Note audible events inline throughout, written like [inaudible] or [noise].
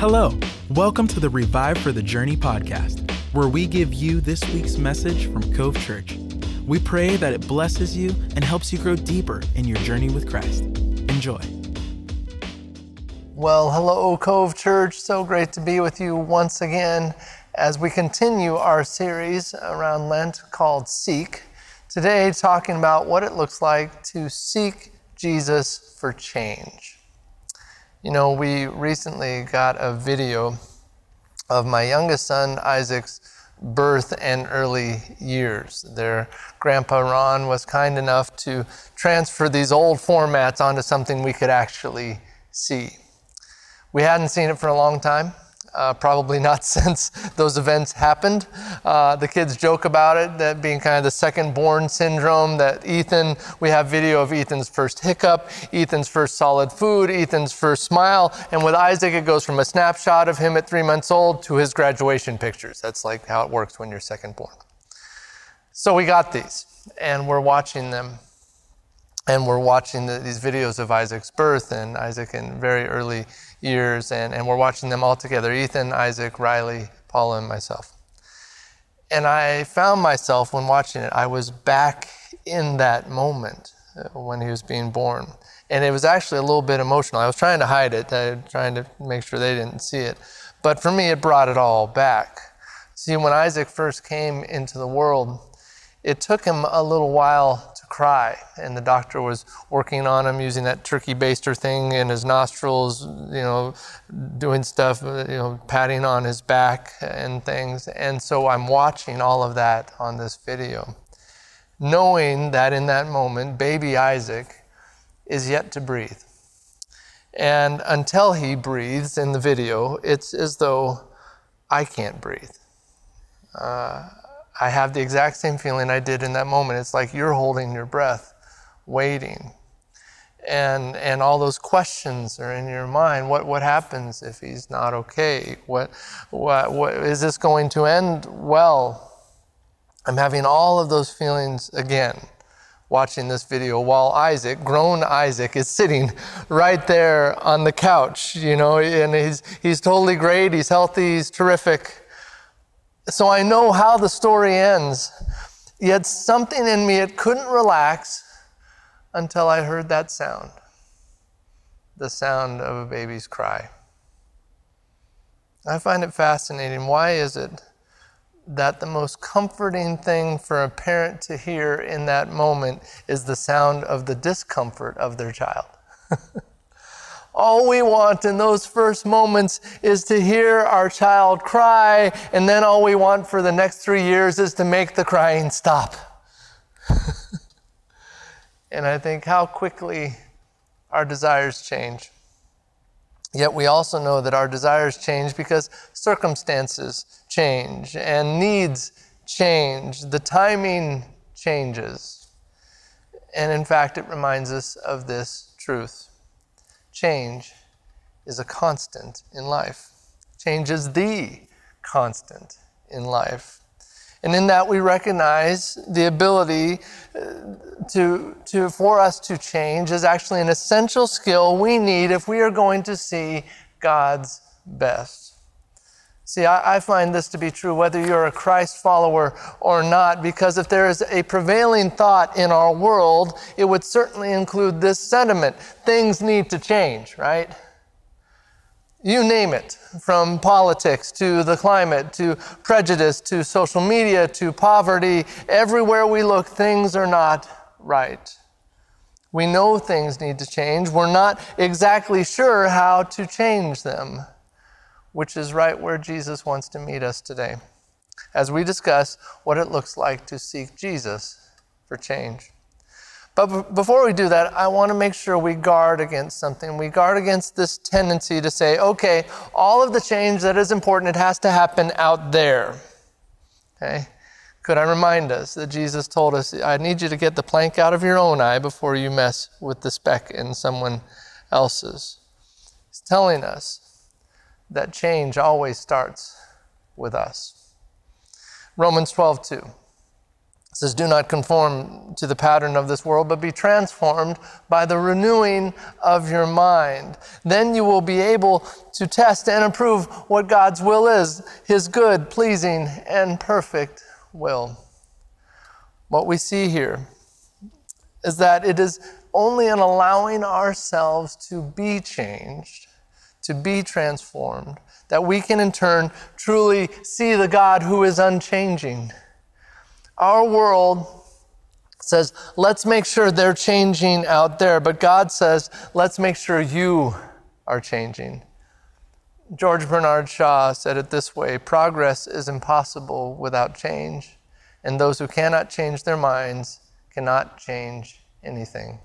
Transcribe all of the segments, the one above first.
Hello, welcome to the Revive for the Journey podcast, where we give you this week's message from Cove Church. We pray that it blesses you and helps you grow deeper in your journey with Christ. Enjoy. Well, hello, Cove Church. So great to be with you once again as we continue our series around Lent called Seek. Today, talking about what it looks like to seek Jesus for change. You know, we recently got a video of my youngest son, Isaac's birth and early years. Their grandpa Ron was kind enough to transfer these old formats onto something we could actually see. We hadn't seen it for a long time. Uh, probably not [laughs] since those events happened. Uh, the kids joke about it, that being kind of the second born syndrome. That Ethan, we have video of Ethan's first hiccup, Ethan's first solid food, Ethan's first smile. And with Isaac, it goes from a snapshot of him at three months old to his graduation pictures. That's like how it works when you're second born. So we got these, and we're watching them. And we're watching the, these videos of Isaac's birth and Isaac in very early years, and, and we're watching them all together Ethan, Isaac, Riley, Paula, and myself. And I found myself when watching it, I was back in that moment uh, when he was being born. And it was actually a little bit emotional. I was trying to hide it, uh, trying to make sure they didn't see it. But for me, it brought it all back. See, when Isaac first came into the world, it took him a little while cry, and the doctor was working on him using that turkey baster thing in his nostrils, you know, doing stuff, you know, patting on his back and things. And so I'm watching all of that on this video, knowing that in that moment, baby Isaac is yet to breathe. And until he breathes in the video, it's as though I can't breathe. Uh, I have the exact same feeling I did in that moment. It's like you're holding your breath, waiting. And, and all those questions are in your mind. What, what happens if he's not okay? What, what, what, is this going to end well? I'm having all of those feelings again watching this video while Isaac, grown Isaac, is sitting right there on the couch, you know, and he's, he's totally great, he's healthy, he's terrific. So I know how the story ends. Yet something in me, it couldn't relax until I heard that sound the sound of a baby's cry. I find it fascinating. Why is it that the most comforting thing for a parent to hear in that moment is the sound of the discomfort of their child? [laughs] All we want in those first moments is to hear our child cry, and then all we want for the next three years is to make the crying stop. [laughs] and I think how quickly our desires change. Yet we also know that our desires change because circumstances change and needs change. The timing changes. And in fact, it reminds us of this truth. Change is a constant in life. Change is the constant in life. And in that, we recognize the ability uh, to, to, for us to change is actually an essential skill we need if we are going to see God's best. See, I, I, find this to be true whether you're a Christ follower or not, because if there is a prevailing thought in our world, it would certainly include this sentiment things need to change, right? You name it, from politics to the climate to prejudice to social media to poverty, everywhere we look, things are not right. We know things need to change. We're not exactly sure how to change them which is right where Jesus wants to meet us today as we discuss what it looks like to seek Jesus for change. But b- before we do that, I want to make sure we guard against something. We guard against this tendency to say, okay, all of the change that is important, it has to happen out there. Okay? Could I remind us that Jesus told us, I need you to get the plank out of your own eye before you mess with the speck in someone else's? He's telling us that change always starts with us. Romans 12, 2. Says, Do not conform to the pattern of this world, but be transformed by the renewing of your mind. Then you will be able to test and approve what God's will is, his good, pleasing, and perfect will. What we see here is that it is only in allowing ourselves to be changed, to be transformed, that we can in turn truly see the God who is unchanging our world says, let's make sure they're changing out there. But God says, let's make sure you are changing. George Bernard Shaw said it this way progress is impossible without change, and those who cannot change their minds cannot change anything.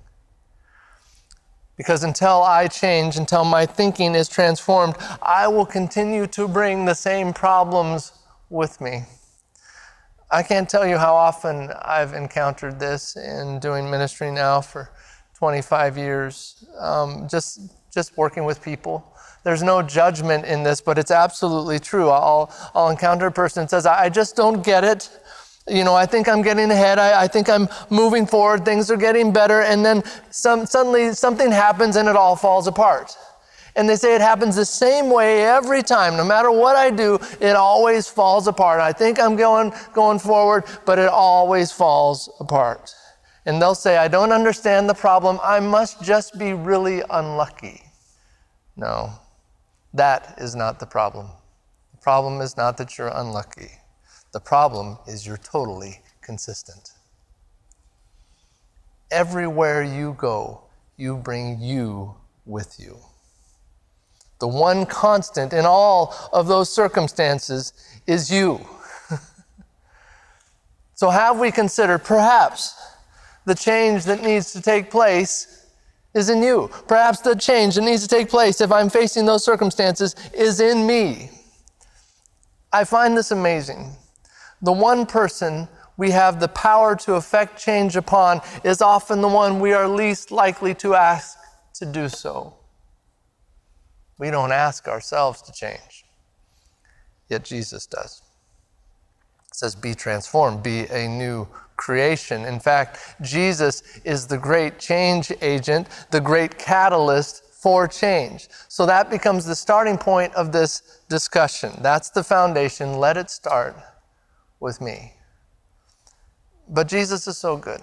Because until I change, until my thinking is transformed, I will continue to bring the same problems with me. I can't tell you how often I've encountered this in doing ministry now for 25 years, um, just, just working with people. There's no judgment in this, but it's absolutely true. I'll, I'll encounter a person that says, I just don't get it. You know, I think I'm getting ahead. I, I think I'm moving forward. Things are getting better. And then some, suddenly something happens and it all falls apart. And they say it happens the same way every time. No matter what I do, it always falls apart. I think I'm going, going forward, but it always falls apart. And they'll say, I don't understand the problem. I must just be really unlucky. No, that is not the problem. The problem is not that you're unlucky. The problem is you're totally consistent. Everywhere you go, you bring you with you. The one constant in all of those circumstances is you. [laughs] so, have we considered perhaps the change that needs to take place is in you? Perhaps the change that needs to take place if I'm facing those circumstances is in me. I find this amazing. The one person we have the power to affect change upon is often the one we are least likely to ask to do so. We don't ask ourselves to change, yet Jesus does. It says, Be transformed, be a new creation. In fact, Jesus is the great change agent, the great catalyst for change. So that becomes the starting point of this discussion. That's the foundation. Let it start with me. But Jesus is so good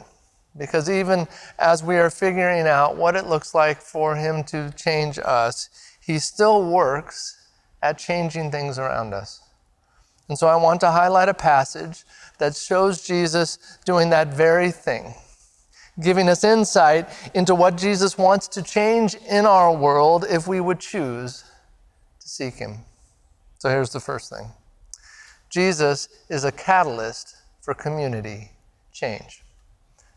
because even as we are figuring out what it looks like for him to change us, he still works at changing things around us. And so I want to highlight a passage that shows Jesus doing that very thing, giving us insight into what Jesus wants to change in our world if we would choose to seek Him. So here's the first thing Jesus is a catalyst for community change.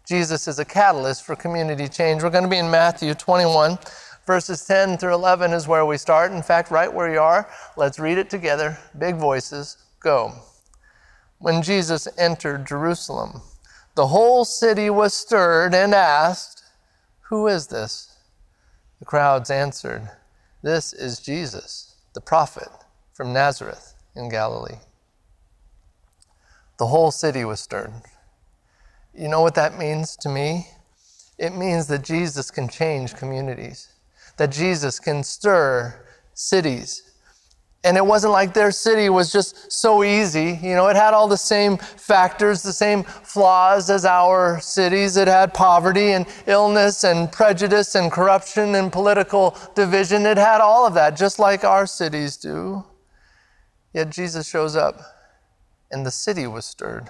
Jesus is a catalyst for community change. We're going to be in Matthew 21. Verses 10 through 11 is where we start. In fact, right where you are, let's read it together. Big voices, go. When Jesus entered Jerusalem, the whole city was stirred and asked, Who is this? The crowds answered, This is Jesus, the prophet from Nazareth in Galilee. The whole city was stirred. You know what that means to me? It means that Jesus can change communities that Jesus can stir cities. And it wasn't like their city was just so easy. You know, it had all the same factors, the same flaws as our cities. It had poverty and illness and prejudice and corruption and political division. It had all of that, just like our cities do. Yet Jesus shows up and the city was stirred.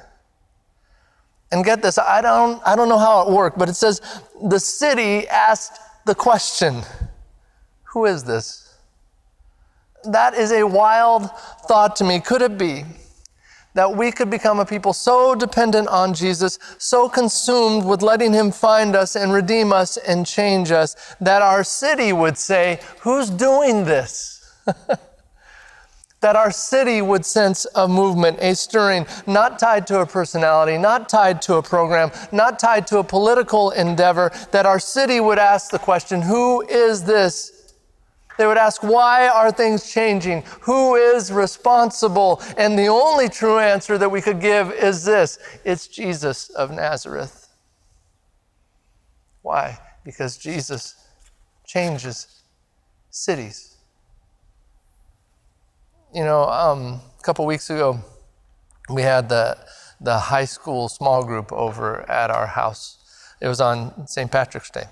And get this, I don't, I don't know how it worked, but it says the city asked the question. Who is this? That is a wild thought to me. Could it be that we could become a people so dependent on Jesus, so consumed with letting Him find us and redeem us and change us, that our city would say, Who's doing this? [laughs] that our city would sense a movement, a stirring, not tied to a personality, not tied to a program, not tied to a political endeavor, that our city would ask the question, Who is this? They would ask, why are things changing? Who is responsible? And the only true answer that we could give is this it's Jesus of Nazareth. Why? Because Jesus changes cities. You know, um, a couple weeks ago, we had the, the high school small group over at our house. It was on St. Patrick's Day.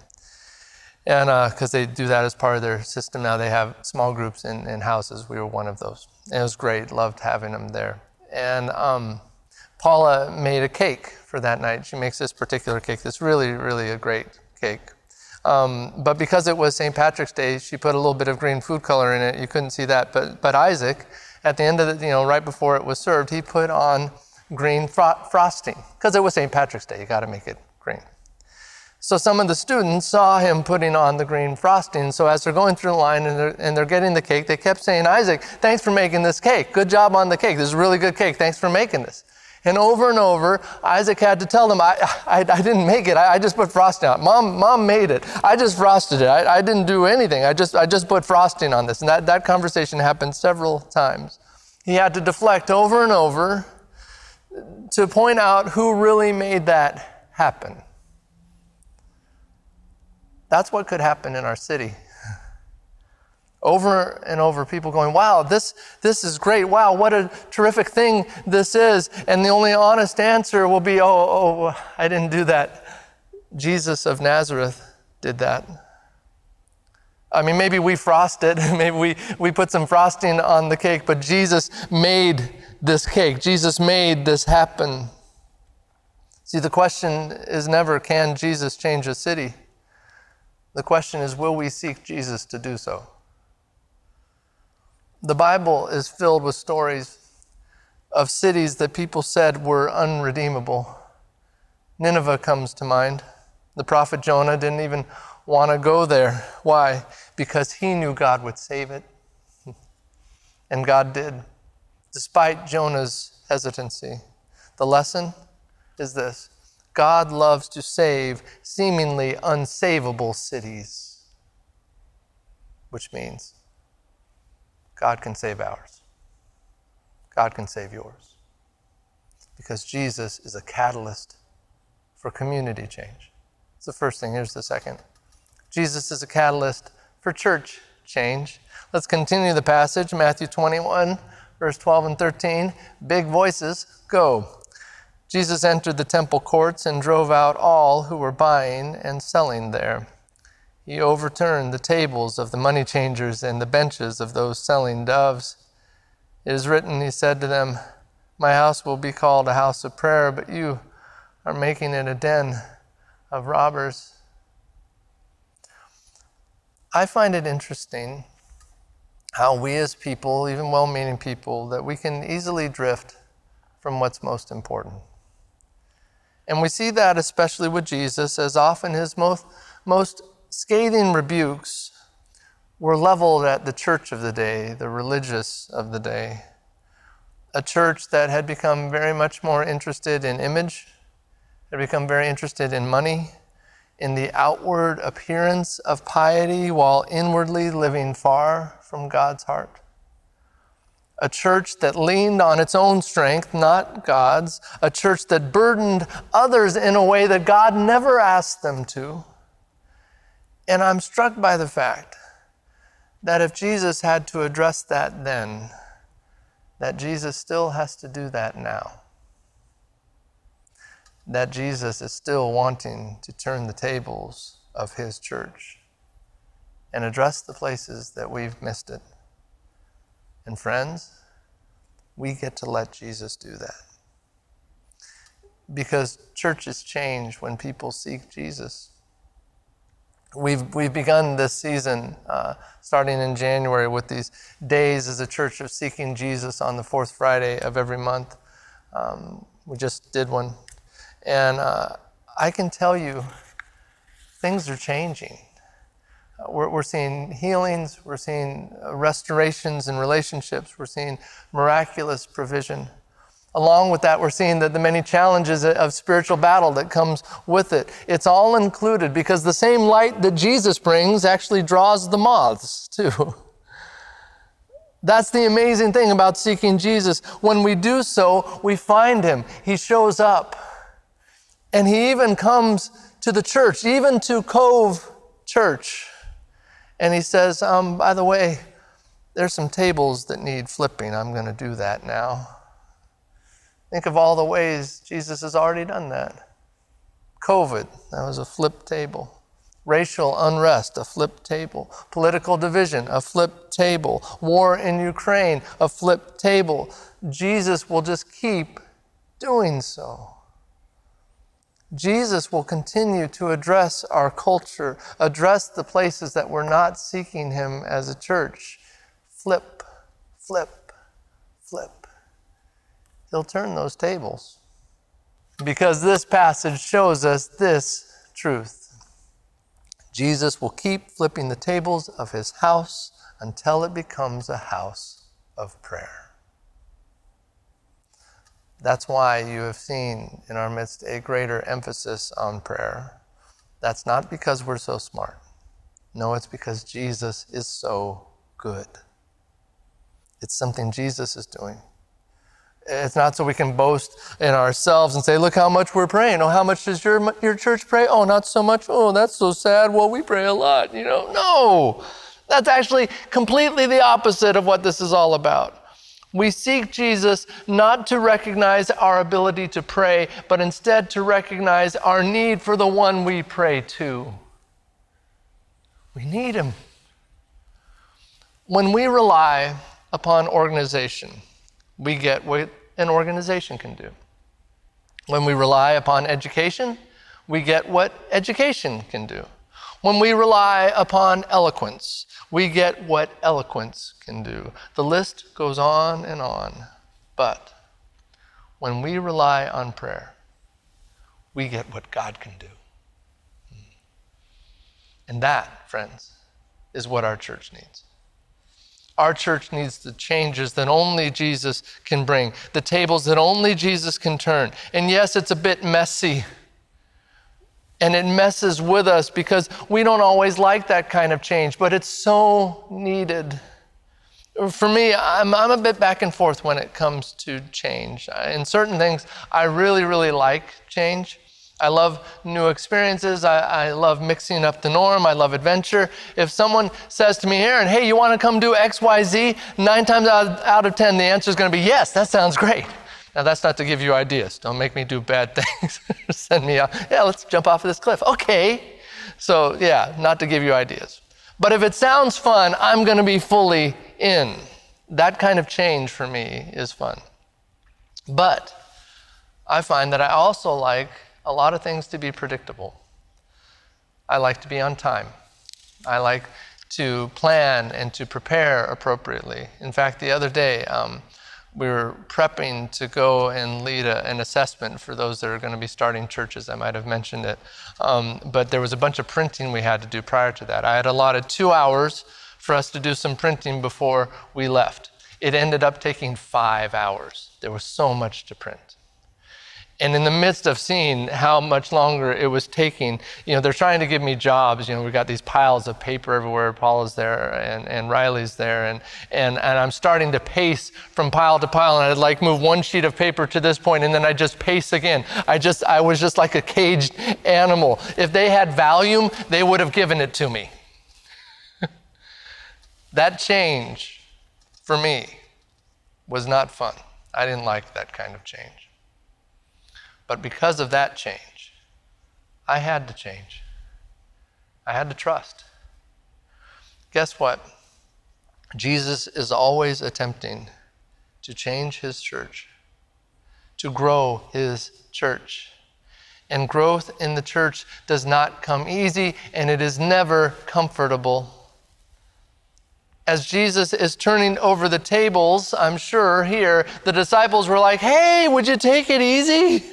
And because uh, they do that as part of their system now, they have small groups in, in houses. We were one of those. And it was great, loved having them there. And um, Paula made a cake for that night. She makes this particular cake that's really, really a great cake. Um, but because it was St. Patrick's Day, she put a little bit of green food color in it. You couldn't see that. But, but Isaac, at the end of the, you know, right before it was served, he put on green fro- frosting because it was St. Patrick's Day. You got to make it green. So some of the students saw him putting on the green frosting. So as they're going through the line and they're, and they're getting the cake, they kept saying, Isaac, thanks for making this cake. Good job on the cake. This is really good cake. Thanks for making this. And over and over, Isaac had to tell them, I, I, I didn't make it. I, I, just put frosting on it. Mom, Mom made it. I just frosted it. I, I didn't do anything. I just, I just put frosting on this. And that, that conversation happened several times. He had to deflect over and over to point out who really made that happen. That's what could happen in our city. Over and over, people going, wow, this, this is great. Wow, what a terrific thing this is. And the only honest answer will be, oh, oh, oh I didn't do that. Jesus of Nazareth did that. I mean, maybe we frosted, [laughs] maybe we, we put some frosting on the cake, but Jesus made this cake. Jesus made this happen. See, the question is never, can Jesus change a city? The question is, will we seek Jesus to do so? The Bible is filled with stories of cities that people said were unredeemable. Nineveh comes to mind. The prophet Jonah didn't even want to go there. Why? Because he knew God would save it. [laughs] And God did, despite Jonah's hesitancy. The lesson is this God loves to save seemingly unsavable cities, which means God can save ours. God can save yours. Because Jesus is a catalyst for community change. It's the first thing. Here's the second Jesus is a catalyst for church change. Let's continue the passage, Matthew 21, verse 12 and 13. Big voices, go. Jesus entered the temple courts and drove out all who were buying and selling there. He overturned the tables of the money changers and the benches of those selling doves. It is written, he said to them, My house will be called a house of prayer, but you are making it a den of robbers. I find it interesting how we as people, even well meaning people, that we can easily drift from what's most important. And we see that especially with Jesus, as often his most, most scathing rebukes were leveled at the church of the day, the religious of the day. A church that had become very much more interested in image, had become very interested in money, in the outward appearance of piety while inwardly living far from God's heart a church that leaned on its own strength, not God's, a church that burdened others in a way that God never asked them to. And I'm struck by the fact that if Jesus had to address that then, that Jesus still has to do that now. That Jesus is still wanting to turn the tables of his church and address the places that we've missed it. And friends, we get to let Jesus do that. Because churches change when people seek Jesus. We've, we've begun this season, uh, starting in January, with these days as a church of seeking Jesus on the fourth Friday of every month. Um, we just did one. And uh, I can tell you, things are changing. We're, we're seeing healings, we're seeing restorations in relationships, we're seeing miraculous provision. Along with that, we're seeing that the many challenges of spiritual battle that comes with it. It's all included because the same light that Jesus brings actually draws the moths too. [laughs] That's the amazing thing about seeking Jesus. When we do so, we find him. He shows up. And he even comes to the church, even to Cove Church. And he says, um, by the way, there's some tables that need flipping. I'm going to do that now. Think of all the ways Jesus has already done that. COVID, that was a flip table. Racial unrest, a flip table. Political division, a flip table. War in Ukraine, a flip table. Jesus will just keep doing so. Jesus will continue to address our culture, address the places that we're not seeking Him as a church. Flip, flip, flip. He'll turn those tables. Because this passage shows us this truth Jesus will keep flipping the tables of His house until it becomes a house of prayer. That's why you have seen in our midst a greater emphasis on prayer. That's not because we're so smart. No, it's because Jesus is so good. It's something Jesus is doing. It's not so we can boast in ourselves and say, look how much we're praying. Oh, how much does your, your church pray? Oh, not so much. Oh, that's so sad. Well, we pray a lot. You know, no. That's actually completely the opposite of what this is all about. We seek Jesus not to recognize our ability to pray, but instead to recognize our need for the one we pray to. We need him. When we rely upon organization, we get what an organization can do. When we rely upon education, we get what education can do. When we rely upon eloquence, we get what eloquence can do. The list goes on and on. But when we rely on prayer, we get what God can do. Hmm. And that, friends, is what our church needs. Our church needs the changes that only Jesus can bring, the tables that only Jesus can turn. And yes, it's a bit messy and it messes with us because we don't always like that kind of change, but it's so needed. For me, I'm, I'm a bit back and forth when it comes to change. In certain things, I really, really like change. I love new experiences. I, I, love mixing up the norm. I love adventure. If someone says to me, Aaron, hey, you want to come do X, Y, Z? Nine times out, out of 10, the answer is going to be yes, that sounds great. Now, that's not to give you ideas. Don't make me do bad [laughs] things. Send me out. Yeah, let's jump off of this cliff. Okay. So, yeah, not to give you ideas. But if it sounds fun, I'm going to be fully in. That kind of change for me is fun. But I find that I also like a lot of things to be predictable. I like to be on time. I like to plan and to prepare appropriately. In fact, the other day, um, we were prepping to go and lead a, an assessment for those that are going to be starting churches. I might have mentioned it. Um, but there was a bunch of printing we had to do prior to that. I had allotted two hours for us to do some printing before we left. It ended up taking five hours. There was so much to print. And in the midst of seeing how much longer it was taking, you know, they're trying to give me jobs. You know, we've got these piles of paper everywhere. Paula's there and, and Riley's there. And, and, and I'm starting to pace from pile to pile. And I'd like move one sheet of paper to this point and then I just pace again. I just, I was just like a caged animal. If they had Valium, they would have given it to me. [laughs] that change for me was not fun. I didn't like that kind of change. But because of that change, I had to change. I had to trust. Guess what? Jesus is always attempting to change his church, to grow his church. And growth in the church does not come easy and it is never comfortable. As Jesus is turning over the tables, I'm sure here, the disciples were like, hey, would you take it easy?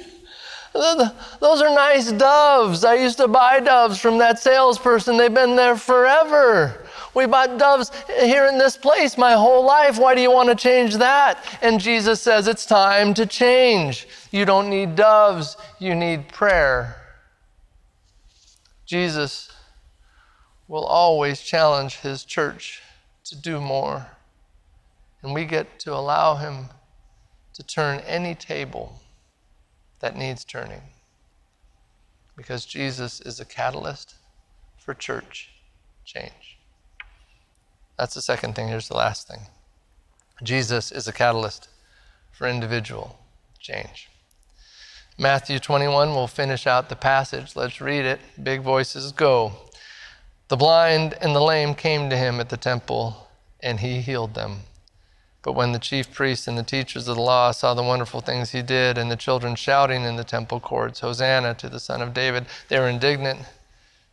Those are nice doves. I used to buy doves from that salesperson. They've been there forever. We bought doves here in this place my whole life. Why do you want to change that? And Jesus says, It's time to change. You don't need doves, you need prayer. Jesus will always challenge his church to do more. And we get to allow him to turn any table that needs turning. Because Jesus is a catalyst for church change. That's the second thing. Here's the last thing Jesus is a catalyst for individual change. Matthew 21, we'll finish out the passage. Let's read it. Big voices go. The blind and the lame came to him at the temple, and he healed them. But when the chief priests and the teachers of the law saw the wonderful things he did, and the children shouting in the temple courts, Hosanna to the Son of David, they were indignant.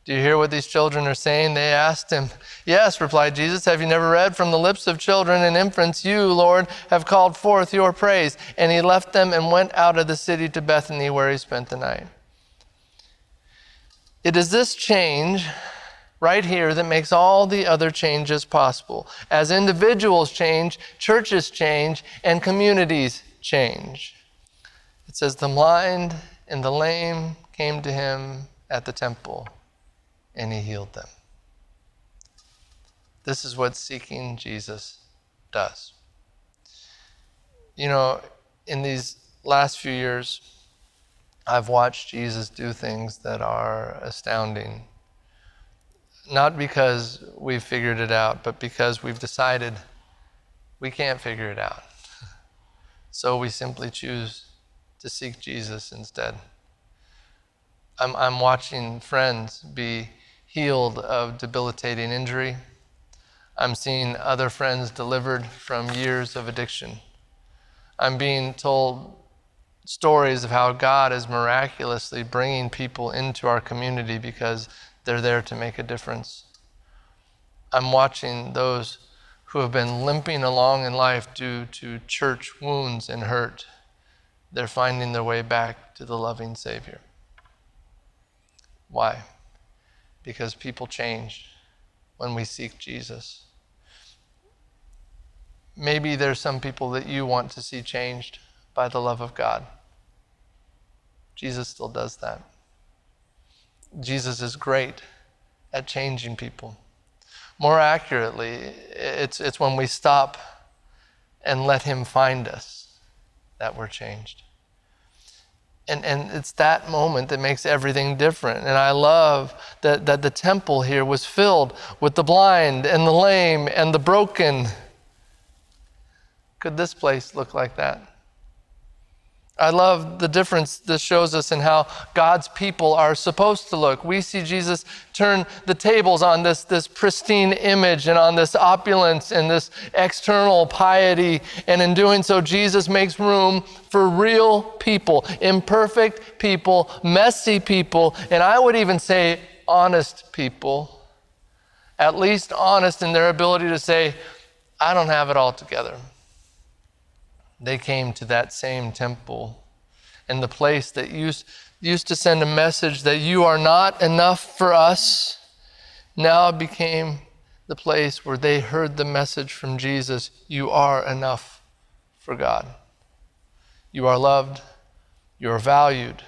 Do you hear what these children are saying? They asked him. Yes, replied Jesus. Have you never read from the lips of children and infants, You, Lord, have called forth your praise? And he left them and went out of the city to Bethany, where he spent the night. It is this change right here that makes all the other changes possible. As individuals change, churches change, and communities change. It says, The blind and the lame came to him at the temple, and he healed them. This is what seeking Jesus does. You know, in these last few years, I've watched Jesus do things that are astounding not because we've figured it out, but because we've decided we can't figure it out. [laughs] So we simply choose to seek Jesus instead. I'm, I'm watching friends be healed of debilitating injury. I'm seeing other friends delivered from years of addiction. I'm being told stories of how God is miraculously bringing people into our community because they're there to make a difference. I'm watching those who have been limping along in life due to church wounds and hurt. They're finding their way back to the loving Savior. Why? Because people change when we seek Jesus. Maybe there's some people that you want to see changed by the love of God. Jesus still does that. Jesus is great at changing people. More accurately, it's, it's when we stop and let Him find us that we're changed. And, and it's that moment that makes everything different. And I love that, that the temple here was filled with the blind and the lame and the broken. Could this place look like that? I love the difference this shows us in how God's people are supposed to look. We see Jesus turn the tables on this, this pristine image and on this opulence and this external piety. And in doing so, Jesus makes room for real people, imperfect people, messy people, and I would even say honest people. At least honest in their ability to say, I don't have it all together they came to that same temple and the place that used, used to send a message that you are not enough for us now became the place where they heard the message from Jesus you are enough for God. You are loved, you are valued,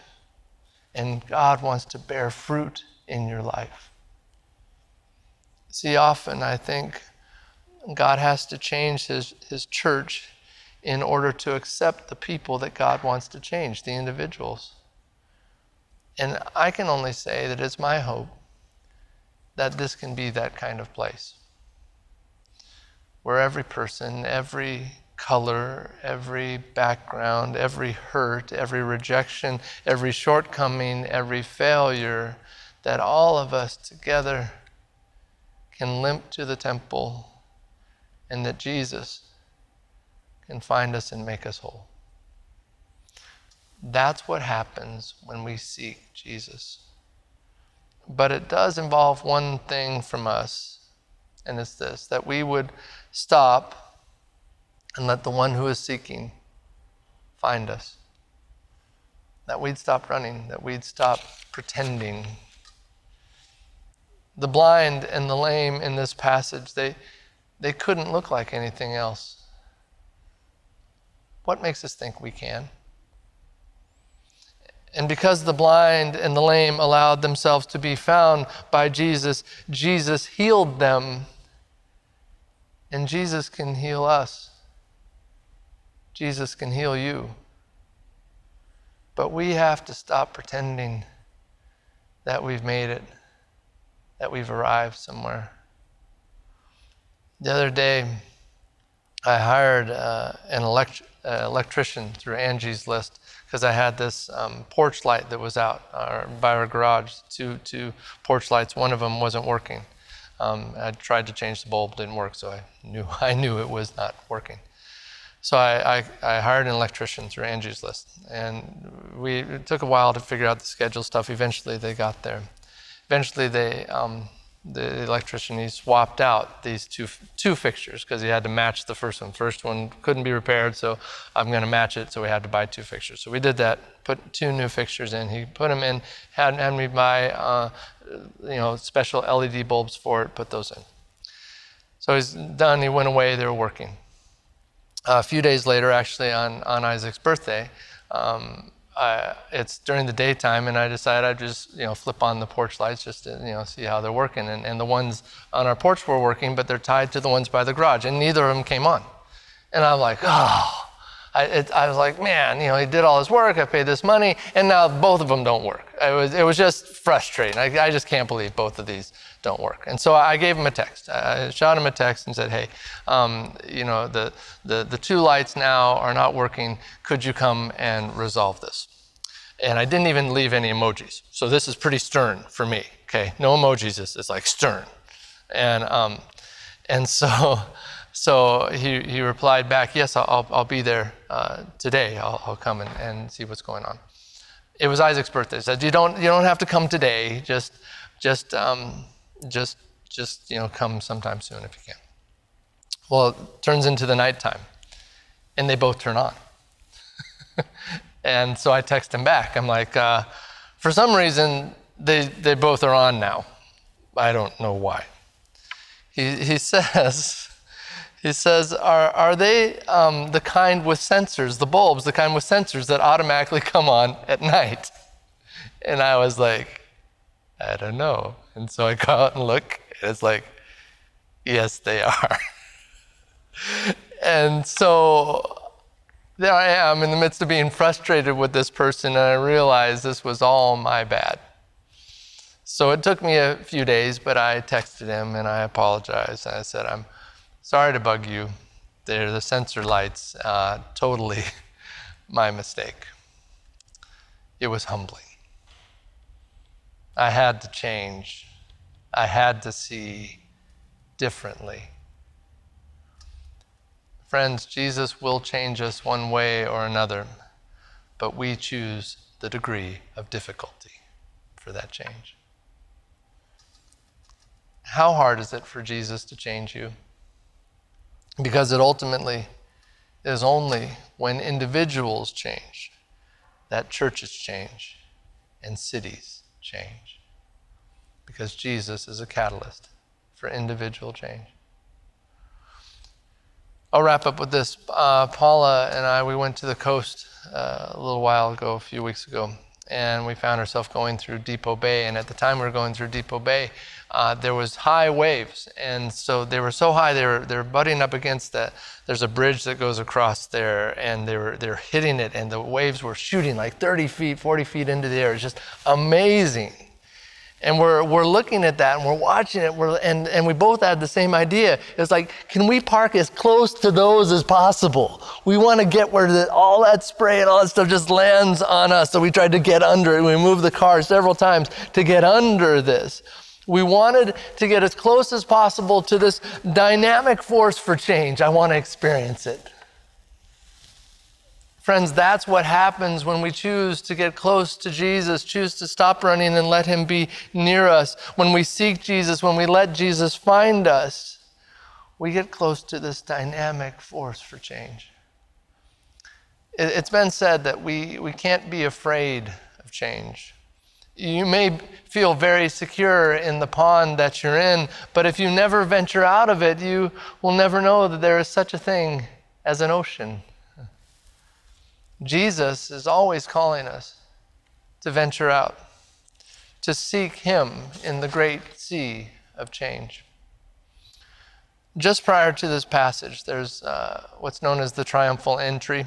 and God wants to bear fruit in your life. See, often I think God has to change his, his church in order to accept the people that God wants to change, the individuals. And I can only say that it's my hope that this can be that kind of place where every person, every color, every background, every hurt, every rejection, every shortcoming, every failure, that all of us together can limp to the temple and that Jesus and find us and make us whole. That's what happens when we seek Jesus. But it does involve one thing from us, and it's this that we would stop and let the one who is seeking find us. That we'd stop running, that we'd stop pretending, The blind and the lame in this passage, they, they couldn't look like anything else. What makes us think we can? And because the blind and the lame allowed themselves to be found by Jesus, Jesus healed them. And Jesus can heal us. Jesus can heal you. But we have to stop pretending that we've made it, that we've arrived somewhere. The other day, I hired uh, an elect- uh, electrician through Angie's List because I had this um, porch light that was out uh, by our garage. Two, two porch lights. One of them wasn't working. Um, I tried to change the bulb, didn't work, so I knew [laughs] I knew it was not working. So I, I, I, hired an electrician through Angie's List, and we it took a while to figure out the schedule stuff. Eventually, they got there. Eventually, they um, the electrician he swapped out these two two fixtures because he had to match the first one. First one couldn't be repaired, so I'm going to match it. So we had to buy two fixtures. So we did that. Put two new fixtures in. He put them in. Had, had me buy uh, you know special LED bulbs for it. Put those in. So he's done. He went away. They were working a few days later, actually, on, on Isaac's birthday, um, I, it's during the daytime, and I decide I'd just you know flip on the porch lights just to you know see how they're working. And, and the ones on our porch were working, but they're tied to the ones by the garage, and neither of them came on. And I'm like, oh. I, it, I was like, man, you know, he did all his work. I paid this money, and now both of them don't work. It was, it was just frustrating. I, I just can't believe both of these don't work. And so I gave him a text. I shot him a text and said, hey, um, you know, the, the, the two lights now are not working. Could you come and resolve this? And I didn't even leave any emojis. So this is pretty stern for me, okay? No emojis, it's, it's like stern. And, um, and so, [laughs] so he, he replied back, yes, I'll, I'll be there uh, today. I'll, I'll come and, and see what's going on. It was Isaac's birthday. He said, you don't, you don't have to come today. Just, just um, just just you know come sometime soon if you can. Well, it turns into the nighttime, and they both turn on. [laughs] and so I text him back. I'm like, uh, for some reason they they both are on now. I don't know why. He he [laughs] says. He says, Are, are they um, the kind with sensors, the bulbs, the kind with sensors that automatically [laughs] come on at night? And I was like, I don't know. And so I go out and look, and it's like, yes, they are. [laughs] and so there I am in the midst of being frustrated with this person, and I realized this was all my bad. So it took me a few days, but I texted him and I apologized. And I said, I'm sorry to bug you. They're the sensor lights. Uh, totally [laughs] my mistake. It was humbling. I had to change. I had to see differently. Friends, Jesus will change us one way or another, but we choose the degree of difficulty for that change. How hard is it for Jesus to change you? Because it ultimately is only when individuals change that churches change and cities change. Because Jesus is a catalyst for individual change. I'll wrap up with this. Uh, Paula and I, we went to the coast uh, a little while ago, a few weeks ago, and we found ourselves going through Depoe Bay. And at the time we were going through Depoe Bay, uh, there was high waves, and so they were so high they were they were butting up against that. There's a bridge that goes across there, and they were they're hitting it, and the waves were shooting like 30 feet, 40 feet into the air. It's just amazing. And we're, we're looking at that and we're watching it, we're, and, and we both had the same idea. It's like, can we park as close to those as possible? We want to get where the, all that spray and all that stuff just lands on us. So we tried to get under it. We moved the car several times to get under this. We wanted to get as close as possible to this dynamic force for change. I want to experience it. Friends, that's what happens when we choose to get close to Jesus, choose to stop running and let Him be near us. When we seek Jesus, when we let Jesus find us, we get close to this dynamic force for change. It's been said that we, we can't be afraid of change You may feel very secure in the pond that you're in, but if you never venture out of it, you will never know that there is such a thing as an ocean. Jesus is always calling us to venture out, to seek Him in the great sea of change. Just prior to this passage, there's uh, what's known as the triumphal entry.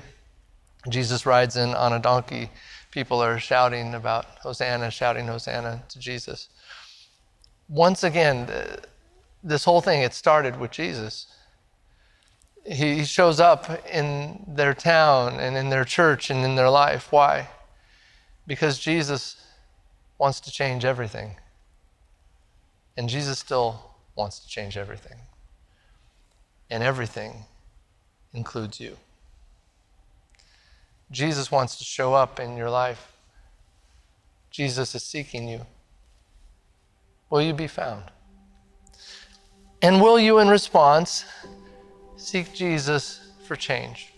Jesus rides in on a donkey. People are shouting about Hosanna, shouting Hosanna to Jesus. Once again, this whole thing, it started with Jesus. He shows up in their town and in their church and in their life. Why? Because Jesus wants to change everything. And Jesus still wants to change everything. And everything includes you. Jesus wants to show up in your life. Jesus is seeking you. Will you be found? And will you, in response, seek Jesus for change?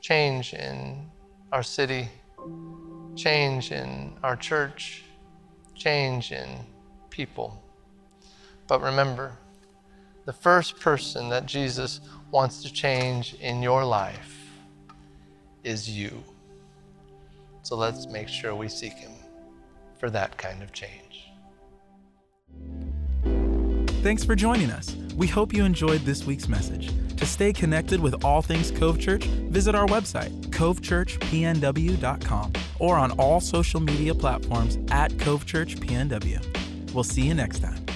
Change in our city, change in our church, change in people. But remember, the first person that Jesus wants to change in your life is you. So let's make sure we seek Him for that kind of change. Thanks for joining us. We hope you enjoyed this week's message. To stay connected with all things Cove Church, visit our website, covechurchpnw.com, or on all social media platforms at Cove Church PNW. We'll see you next time.